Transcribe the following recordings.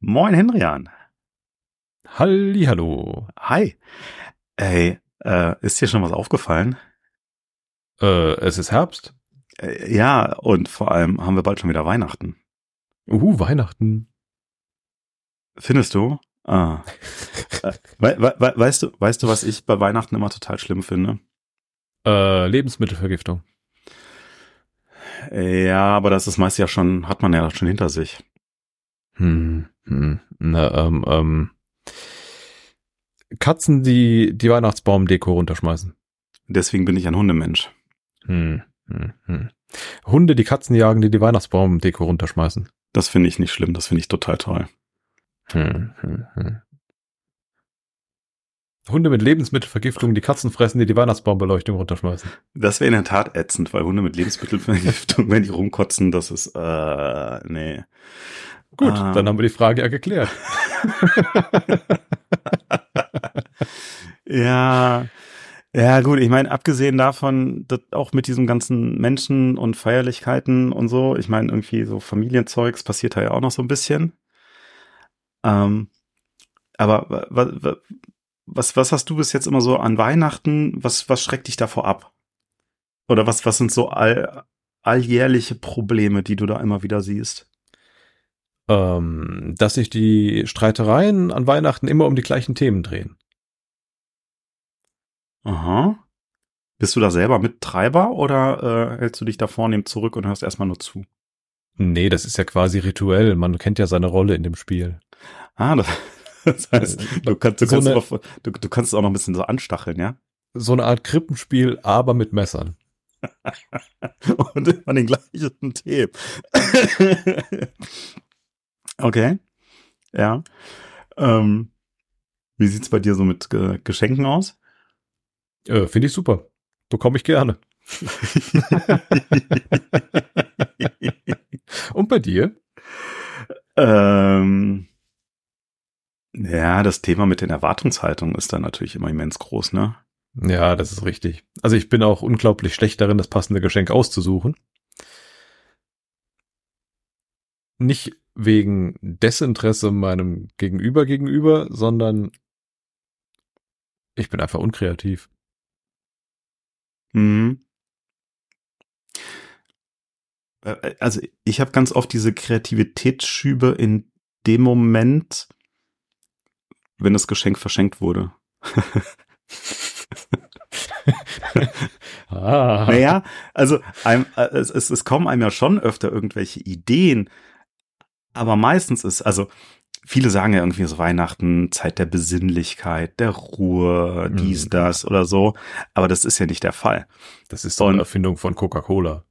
Moin Henrian. Hallihallo. Hi. Ey, äh, ist dir schon was aufgefallen? Äh, es ist Herbst. Äh, ja, und vor allem haben wir bald schon wieder Weihnachten. Uhu, Weihnachten. Findest du? Ah. we we we weißt du, weißt du, was ich bei Weihnachten immer total schlimm finde? Äh, Lebensmittelvergiftung. Ja, aber das ist meist ja schon, hat man ja schon hinter sich. Hm, na, ähm, ähm, Katzen, die die Weihnachtsbaumdeko runterschmeißen. Deswegen bin ich ein Hundemensch. Hm, hm, hm. Hunde, die Katzen jagen, die die Weihnachtsbaumdeko runterschmeißen. Das finde ich nicht schlimm, das finde ich total toll. Hm, hm, hm. Hunde mit Lebensmittelvergiftung, die Katzen fressen, die die Weihnachtsbaumbeleuchtung runterschmeißen. Das wäre in der Tat ätzend, weil Hunde mit Lebensmittelvergiftung, wenn die rumkotzen, das ist, äh, nee. Gut, ah. dann haben wir die Frage ja geklärt. ja, ja gut, ich meine, abgesehen davon, dass auch mit diesem ganzen Menschen und Feierlichkeiten und so, ich meine, irgendwie so Familienzeugs passiert da ja auch noch so ein bisschen. Ähm, aber was, was hast du bis jetzt immer so an Weihnachten? Was, was schreckt dich davor ab? Oder was, was sind so all, alljährliche Probleme, die du da immer wieder siehst? Ähm, dass sich die Streitereien an Weihnachten immer um die gleichen Themen drehen. Aha. Bist du da selber Mittreiber oder äh, hältst du dich da vornehm zurück und hörst erstmal nur zu? Nee, das ist ja quasi rituell. Man kennt ja seine Rolle in dem Spiel. Ah, das, das heißt, du kannst, du, so kannst eine, auch, du, du kannst auch noch ein bisschen so anstacheln, ja? So eine Art Krippenspiel, aber mit Messern. und immer den gleichen Themen. Okay. Ja. Ähm, wie sieht's bei dir so mit Ge Geschenken aus? Äh, Finde ich super. Bekomme ich gerne. Und bei dir? Ähm, ja, das Thema mit den Erwartungshaltungen ist dann natürlich immer immens groß, ne? Ja, das ist richtig. Also ich bin auch unglaublich schlecht darin, das passende Geschenk auszusuchen. Nicht wegen Desinteresse meinem Gegenüber gegenüber, sondern ich bin einfach unkreativ. Mhm. Äh, äh, also ich habe ganz oft diese Kreativitätsschübe in dem Moment, wenn das Geschenk verschenkt wurde. ah. Naja, also einem, äh, es, es kommen einem ja schon öfter irgendwelche Ideen, aber meistens ist, also viele sagen ja irgendwie so Weihnachten, Zeit der Besinnlichkeit, der Ruhe, dies, mhm. das oder so. Aber das ist ja nicht der Fall. Das ist doch eine Erfindung von Coca-Cola.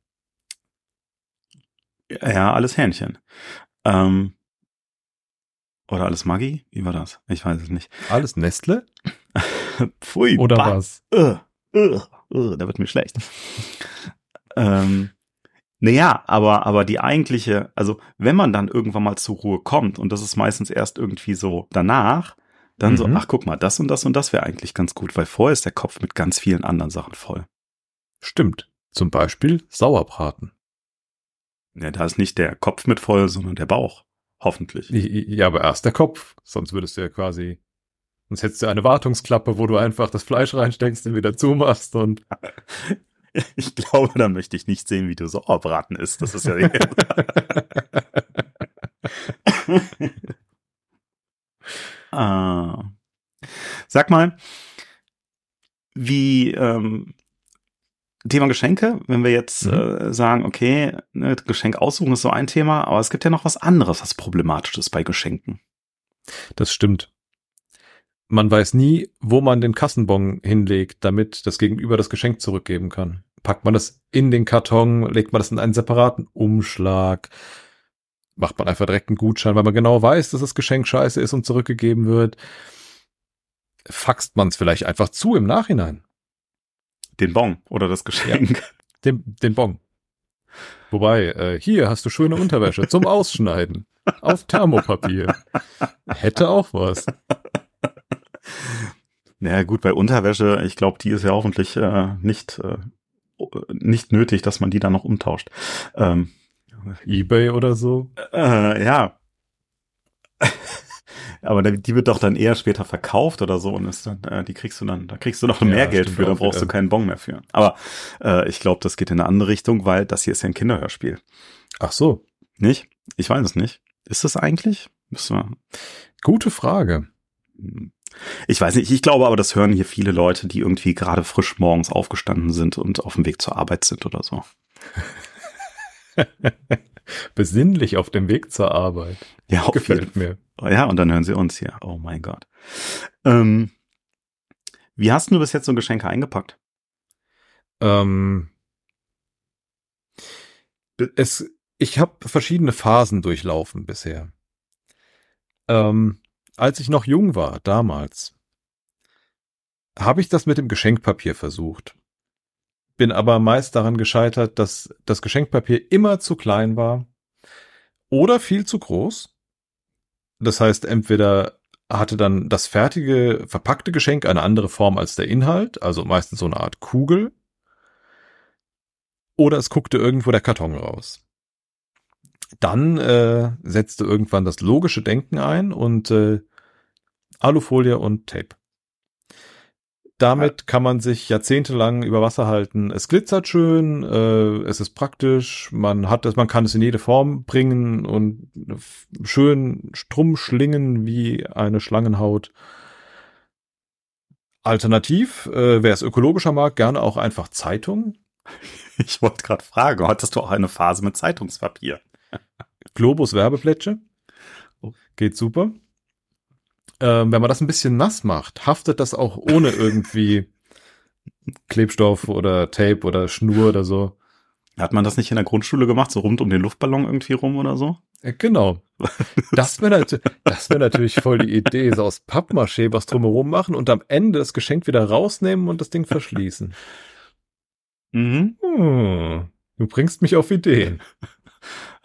Ja, alles Hähnchen. Ähm, oder alles Maggi? Wie war das? Ich weiß es nicht. Alles Nestle? Pfui. Oder bah. was? Uh, uh, uh, da wird mir schlecht. ähm, naja, aber, aber die eigentliche, also wenn man dann irgendwann mal zur Ruhe kommt, und das ist meistens erst irgendwie so danach, dann mhm. so, ach guck mal, das und das und das wäre eigentlich ganz gut, weil vorher ist der Kopf mit ganz vielen anderen Sachen voll. Stimmt. Zum Beispiel Sauerbraten. Ja, da ist nicht der Kopf mit voll, sondern der Bauch. Hoffentlich. Ja, aber erst der Kopf. Sonst würdest du ja quasi, sonst hättest du eine Wartungsklappe, wo du einfach das Fleisch reinsteckst und wieder zumachst und. Ich glaube, dann möchte ich nicht sehen, wie du so braten isst. Das ist ja. ah. Sag mal, wie, ähm, Thema Geschenke, wenn wir jetzt mhm. äh, sagen, okay, ne, Geschenk aussuchen ist so ein Thema, aber es gibt ja noch was anderes, was problematisch ist bei Geschenken. Das stimmt. Man weiß nie, wo man den Kassenbon hinlegt, damit das Gegenüber das Geschenk zurückgeben kann. Packt man das in den Karton, legt man das in einen separaten Umschlag, macht man einfach direkt einen Gutschein, weil man genau weiß, dass das Geschenk scheiße ist und zurückgegeben wird. Faxt man es vielleicht einfach zu im Nachhinein. Den Bon oder das Geschenk. Ja, den, den Bon. Wobei, äh, hier hast du schöne Unterwäsche zum Ausschneiden. Auf Thermopapier. Hätte auch was. Naja, gut, bei Unterwäsche, ich glaube, die ist ja hoffentlich äh, nicht, äh, nicht nötig, dass man die dann noch umtauscht. Ähm, Ebay oder so? Äh, ja. Aber die wird doch dann eher später verkauft oder so und ist dann, äh, die kriegst du dann, da kriegst du noch mehr ja, Geld für, da brauchst du keinen Bon mehr für. Aber äh, ich glaube, das geht in eine andere Richtung, weil das hier ist ja ein Kinderhörspiel. Ach so. Nicht? Ich weiß es nicht. Ist das eigentlich? Müssen wir. Gute Frage. Ich weiß nicht, ich glaube aber, das hören hier viele Leute, die irgendwie gerade frisch morgens aufgestanden sind und auf dem Weg zur Arbeit sind oder so. Besinnlich auf dem Weg zur Arbeit. Ja, gefällt mir. Ja, und dann hören sie uns hier. Oh mein Gott. Ähm, wie hast du bis jetzt so Geschenke eingepackt? Ähm, es, ich habe verschiedene Phasen durchlaufen bisher. Ähm, als ich noch jung war, damals, habe ich das mit dem Geschenkpapier versucht. Bin aber meist daran gescheitert, dass das Geschenkpapier immer zu klein war oder viel zu groß. Das heißt, entweder hatte dann das fertige, verpackte Geschenk eine andere Form als der Inhalt, also meistens so eine Art Kugel, oder es guckte irgendwo der Karton raus. Dann äh, setzte irgendwann das logische Denken ein und äh, Alufolie und Tape. Damit kann man sich jahrzehntelang über Wasser halten. Es glitzert schön, äh, es ist praktisch, man hat es, man kann es in jede Form bringen und schön strumm schlingen wie eine Schlangenhaut. Alternativ, äh, wer es ökologischer mag, gerne auch einfach Zeitung. Ich wollte gerade fragen, hattest du auch eine Phase mit Zeitungspapier? Globus Werbeplätsche. Oh. Geht super. Ähm, wenn man das ein bisschen nass macht, haftet das auch ohne irgendwie Klebstoff oder Tape oder Schnur oder so. Hat man das nicht in der Grundschule gemacht, so rund um den Luftballon irgendwie rum oder so? Ja, genau. Das wäre das wär natürlich voll die Idee, so aus Pappmaché was drumherum machen und am Ende das Geschenk wieder rausnehmen und das Ding verschließen. Mhm. Hm, du bringst mich auf Ideen.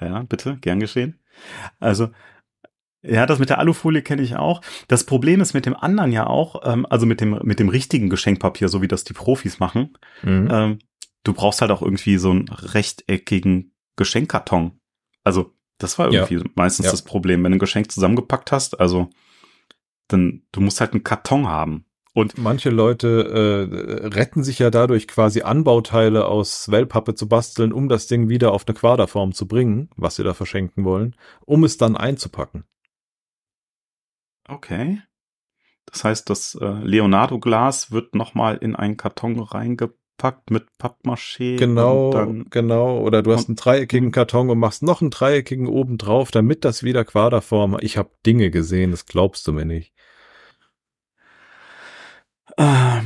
Ja, bitte, gern geschehen. Also, ja, das mit der Alufolie kenne ich auch. Das Problem ist mit dem anderen ja auch, ähm, also mit dem, mit dem richtigen Geschenkpapier, so wie das die Profis machen. Mhm. Ähm, du brauchst halt auch irgendwie so einen rechteckigen Geschenkkarton. Also, das war irgendwie ja. meistens ja. das Problem, wenn du ein Geschenk zusammengepackt hast. Also, dann, du musst halt einen Karton haben. Und manche Leute äh, retten sich ja dadurch quasi Anbauteile aus Wellpappe zu basteln, um das Ding wieder auf eine Quaderform zu bringen, was sie da verschenken wollen, um es dann einzupacken. Okay. Das heißt, das äh, Leonardo-Glas wird nochmal in einen Karton reingepackt mit Pappmaché. Genau, genau. Oder du hast einen dreieckigen. Karton und machst noch einen dreieckigen oben drauf, damit das wieder Quaderform. Ich habe Dinge gesehen, das glaubst du mir nicht. Äh,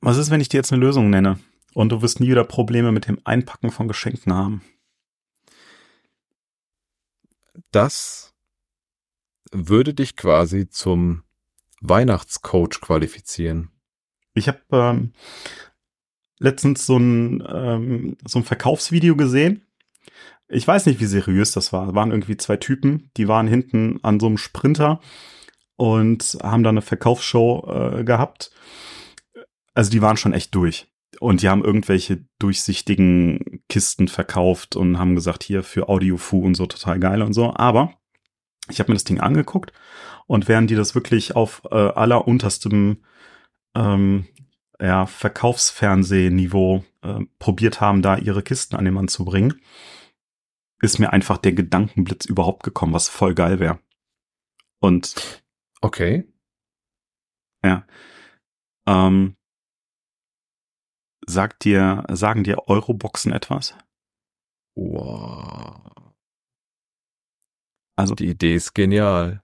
was ist, wenn ich dir jetzt eine Lösung nenne und du wirst nie wieder Probleme mit dem Einpacken von Geschenken haben? Das würde dich quasi zum Weihnachtscoach qualifizieren. Ich habe ähm, letztens so ein, ähm, so ein Verkaufsvideo gesehen. Ich weiß nicht, wie seriös das war. waren irgendwie zwei Typen, die waren hinten an so einem Sprinter und haben da eine Verkaufsshow äh, gehabt. Also die waren schon echt durch. Und die haben irgendwelche durchsichtigen Kisten verkauft und haben gesagt, hier für Audiofu und so total geil und so. Aber ich habe mir das Ding angeguckt und während die das wirklich auf äh, allerunterstem ähm, ja, Verkaufsfernsehniveau äh, probiert haben, da ihre Kisten an den Mann zu bringen, ist mir einfach der Gedankenblitz überhaupt gekommen, was voll geil wäre. Und okay. Ja. Ähm, sagt dir, sagen dir Euroboxen etwas? Wow. Also die Idee ist genial.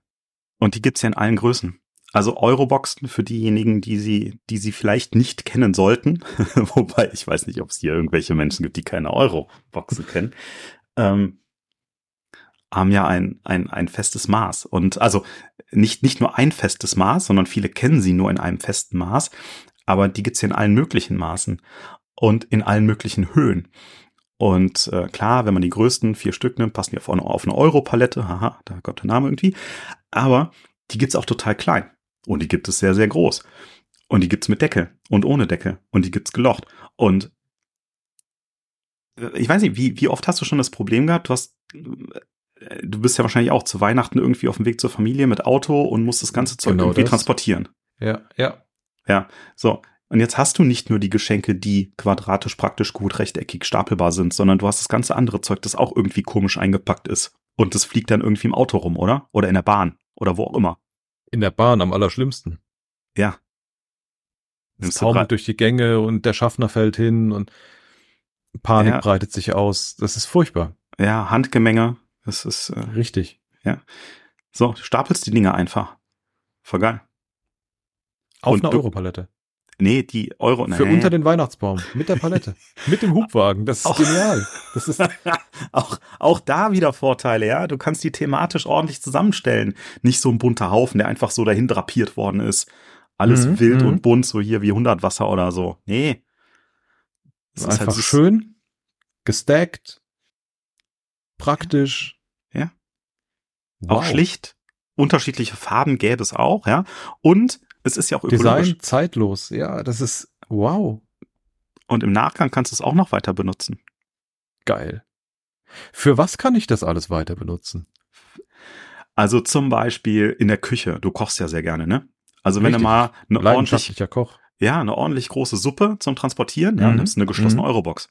Und die gibt's ja in allen Größen. Also Euroboxen für diejenigen, die sie, die sie vielleicht nicht kennen sollten, wobei ich weiß nicht, ob es hier irgendwelche Menschen gibt, die keine Euroboxen kennen, ähm, haben ja ein, ein, ein festes Maß. Und also nicht, nicht nur ein festes Maß, sondern viele kennen sie nur in einem festen Maß, aber die gibt's ja in allen möglichen Maßen und in allen möglichen Höhen. Und äh, klar, wenn man die größten vier Stück nimmt, passen die auf eine, auf eine Euro-Palette. Haha, da kommt der Name irgendwie. Aber die gibt's auch total klein. Und die gibt es sehr, sehr groß. Und die gibt's mit Deckel und ohne Deckel. Und die gibt's gelocht. Und äh, ich weiß nicht, wie, wie oft hast du schon das Problem gehabt? Du hast, äh, du bist ja wahrscheinlich auch zu Weihnachten irgendwie auf dem Weg zur Familie mit Auto und musst das ganze Zeug Genau irgendwie das. transportieren. Ja, ja. Ja, so. Und jetzt hast du nicht nur die Geschenke, die quadratisch, praktisch gut, rechteckig, stapelbar sind, sondern du hast das ganze andere Zeug, das auch irgendwie komisch eingepackt ist. Und das fliegt dann irgendwie im Auto rum, oder? Oder in der Bahn. Oder wo auch immer. In der Bahn am allerschlimmsten. Ja. Es taumelt durch die Gänge und der Schaffner fällt hin und Panik Ja. breitet sich aus. Das ist furchtbar. Ja, Handgemenge. Das ist, äh, Richtig. so, du stapelst die Dinge einfach. Voll geil. Auf Und einer Europalette. Nee, die Euro, Für nee. unter den Weihnachtsbaum. Mit der Palette. mit dem Hubwagen. Das ist Auch- genial. Das ist, auch, auch da wieder Vorteile, ja. Du kannst die thematisch ordentlich zusammenstellen. Nicht so ein bunter Haufen, der einfach so dahin drapiert worden ist. Alles Mhm, wild mhm. und bunt, so hier wie 100 Wasser oder so. Nee. Es ist einfach halt schön, gestackt, praktisch. Ja. Wow. Auch schlicht. Unterschiedliche Farben gäbe es auch, ja. Und es ist ja auch ökologisch. Design zeitlos. Ja, das ist wow. Und im Nachgang kannst du es auch noch weiter benutzen. Geil. Für was kann ich das alles weiter benutzen? Also zum Beispiel in der Küche. Du kochst ja sehr gerne, ne? Also wenn du Richtig. mal eine ordentlich, Koch. ja, eine ordentlich große Suppe zum Transportieren, ja, Mhm. nimmst eine geschlossene Mhm. Eurobox.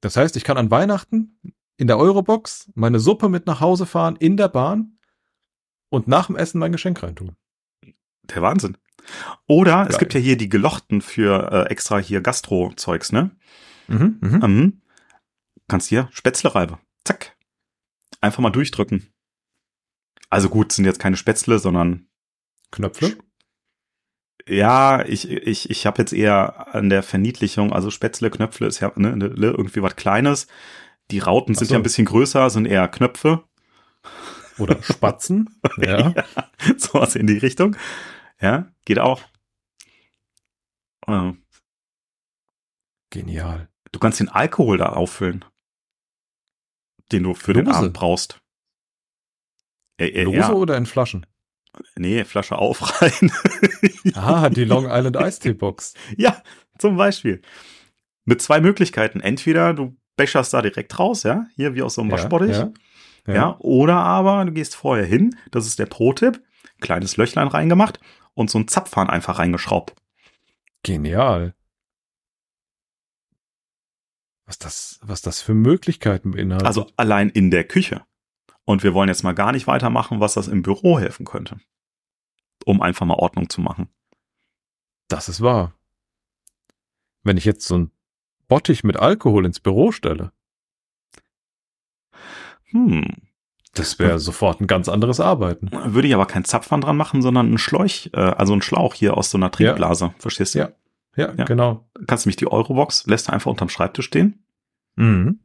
Das heißt, ich kann an Weihnachten in der Eurobox meine Suppe mit nach Hause fahren in der Bahn und nach dem Essen mein Geschenk reintun. Der Wahnsinn. Oder es Geil. gibt ja hier die Gelochten für äh, extra hier Gastro-Zeugs, ne? Mhm, mhm. Mhm. Kannst hier Spätzle-Reibe. Zack. Einfach mal durchdrücken. Also gut, sind jetzt keine Spätzle, sondern Knöpfe. ja, ich, ich, ich habe jetzt eher an der Verniedlichung, also Spätzle, Knöpfle ist ja ne, ne, irgendwie was Kleines. Die Rauten Ach sind so. ja ein bisschen größer, sind eher Knöpfe. Oder Spatzen. ja. Sowas in die Richtung. Ja, geht auch. Äh, Genial. Du kannst den Alkohol da auffüllen, den du für den Lose? Abend brauchst. Äh, äh, Lose ja. oder in Flaschen? Nee, Flasche auf rein. Ah, die Long Island Eistee Box. ja, zum Beispiel. Mit zwei Möglichkeiten. Entweder du becherst da direkt raus, ja, hier wie aus so einem Waschbottich. Ja, Ja. ja. oder aber du gehst vorher hin, das ist der Pro-Tipp, kleines Löchlein reingemacht und so ein Zapfhahn einfach reingeschraubt. Genial. Was das, was das für Möglichkeiten beinhaltet. Also allein in der Küche. Und wir wollen jetzt mal gar nicht weitermachen, was das im Büro helfen könnte. Um einfach mal Ordnung zu machen. das ist wahr. Wenn ich jetzt so ein Bottich mit Alkohol ins Büro stelle, Hm. Das wäre sofort ein ganz anderes Arbeiten. Würde ich aber kein Zapfhahn dran machen, sondern einen Schläuch, äh, also einen Schlauch hier aus so einer Trinkblase. Verstehst du? Ja. Ja, Ja. genau. Kannst du mich die Eurobox, lässt du einfach unterm Schreibtisch stehen. Mhm.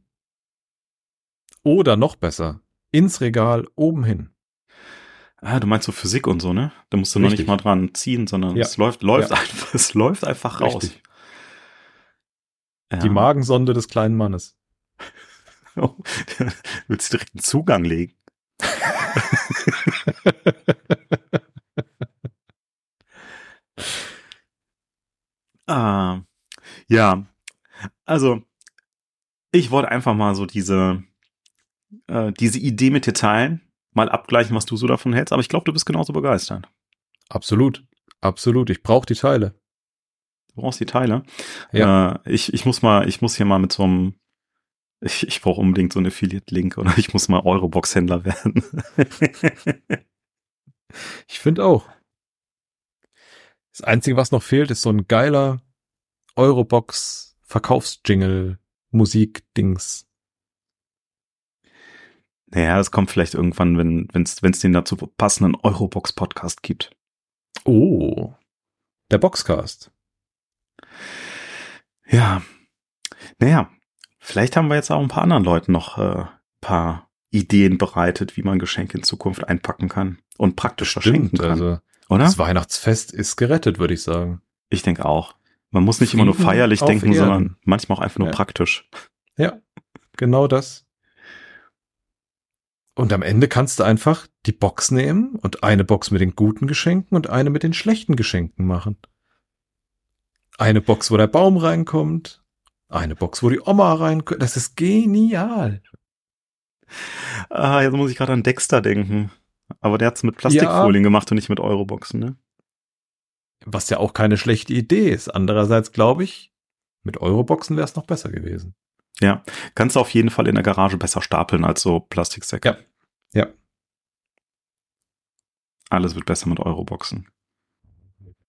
Oder noch besser, ins Regal oben hin. Ah, du meinst so Physik und so, ne? Da musst du noch Richtig. nicht mal dran ziehen, sondern Ja. es läuft, läuft Ja. einfach, es läuft einfach raus. Ja. Die Magensonde des kleinen Mannes. Willst du direkt einen Zugang legen? ah, ja, also ich wollte einfach mal so diese äh, diese Idee mit dir teilen, mal abgleichen, was du so davon hältst. Aber ich glaube, du bist genauso begeistert. Absolut. Absolut. Ich brauche die Teile. Du brauchst die Teile. Ja. Äh, ich, ich muss mal, ich muss hier mal mit so einem, ich, ich brauche unbedingt so einen Affiliate-Link oder ich muss mal Eurobox-Händler werden. Ich finde auch. Das Einzige, was noch fehlt, ist so ein geiler Eurobox Verkaufsjingle Musik-Dings. naja, das kommt vielleicht irgendwann, wenn es wenn es den dazu passenden Eurobox-Podcast gibt. Oh. Der Boxcast. Ja. Naja, vielleicht haben wir jetzt auch ein paar anderen Leuten noch äh, paar Ideen bereitet, wie man Geschenke in Zukunft einpacken kann und praktisch verschenken kann. also oder? das Weihnachtsfest ist gerettet, würde ich sagen. Ich denke auch. Man muss nicht immer nur Frieden feierlich denken, Erden. sondern manchmal auch einfach nur Ja. praktisch. Ja, genau das. Und am Ende kannst du einfach die Box nehmen und eine Box mit den guten Geschenken und eine mit den schlechten Geschenken machen. Eine Box, wo der Baum reinkommt, eine Box, wo die Oma reinkommt. Das ist genial. ah, jetzt muss ich gerade an Dexter denken. Aber der hat's mit Plastikfolien ja. gemacht und nicht mit Euroboxen, ne? Was ja auch keine schlechte Idee ist. Andererseits glaube ich, mit Euroboxen wäre es noch besser gewesen. Ja, kannst du auf jeden Fall in der Garage besser stapeln als so Plastiksäcke. Ja. Ja. Alles wird besser mit Euroboxen.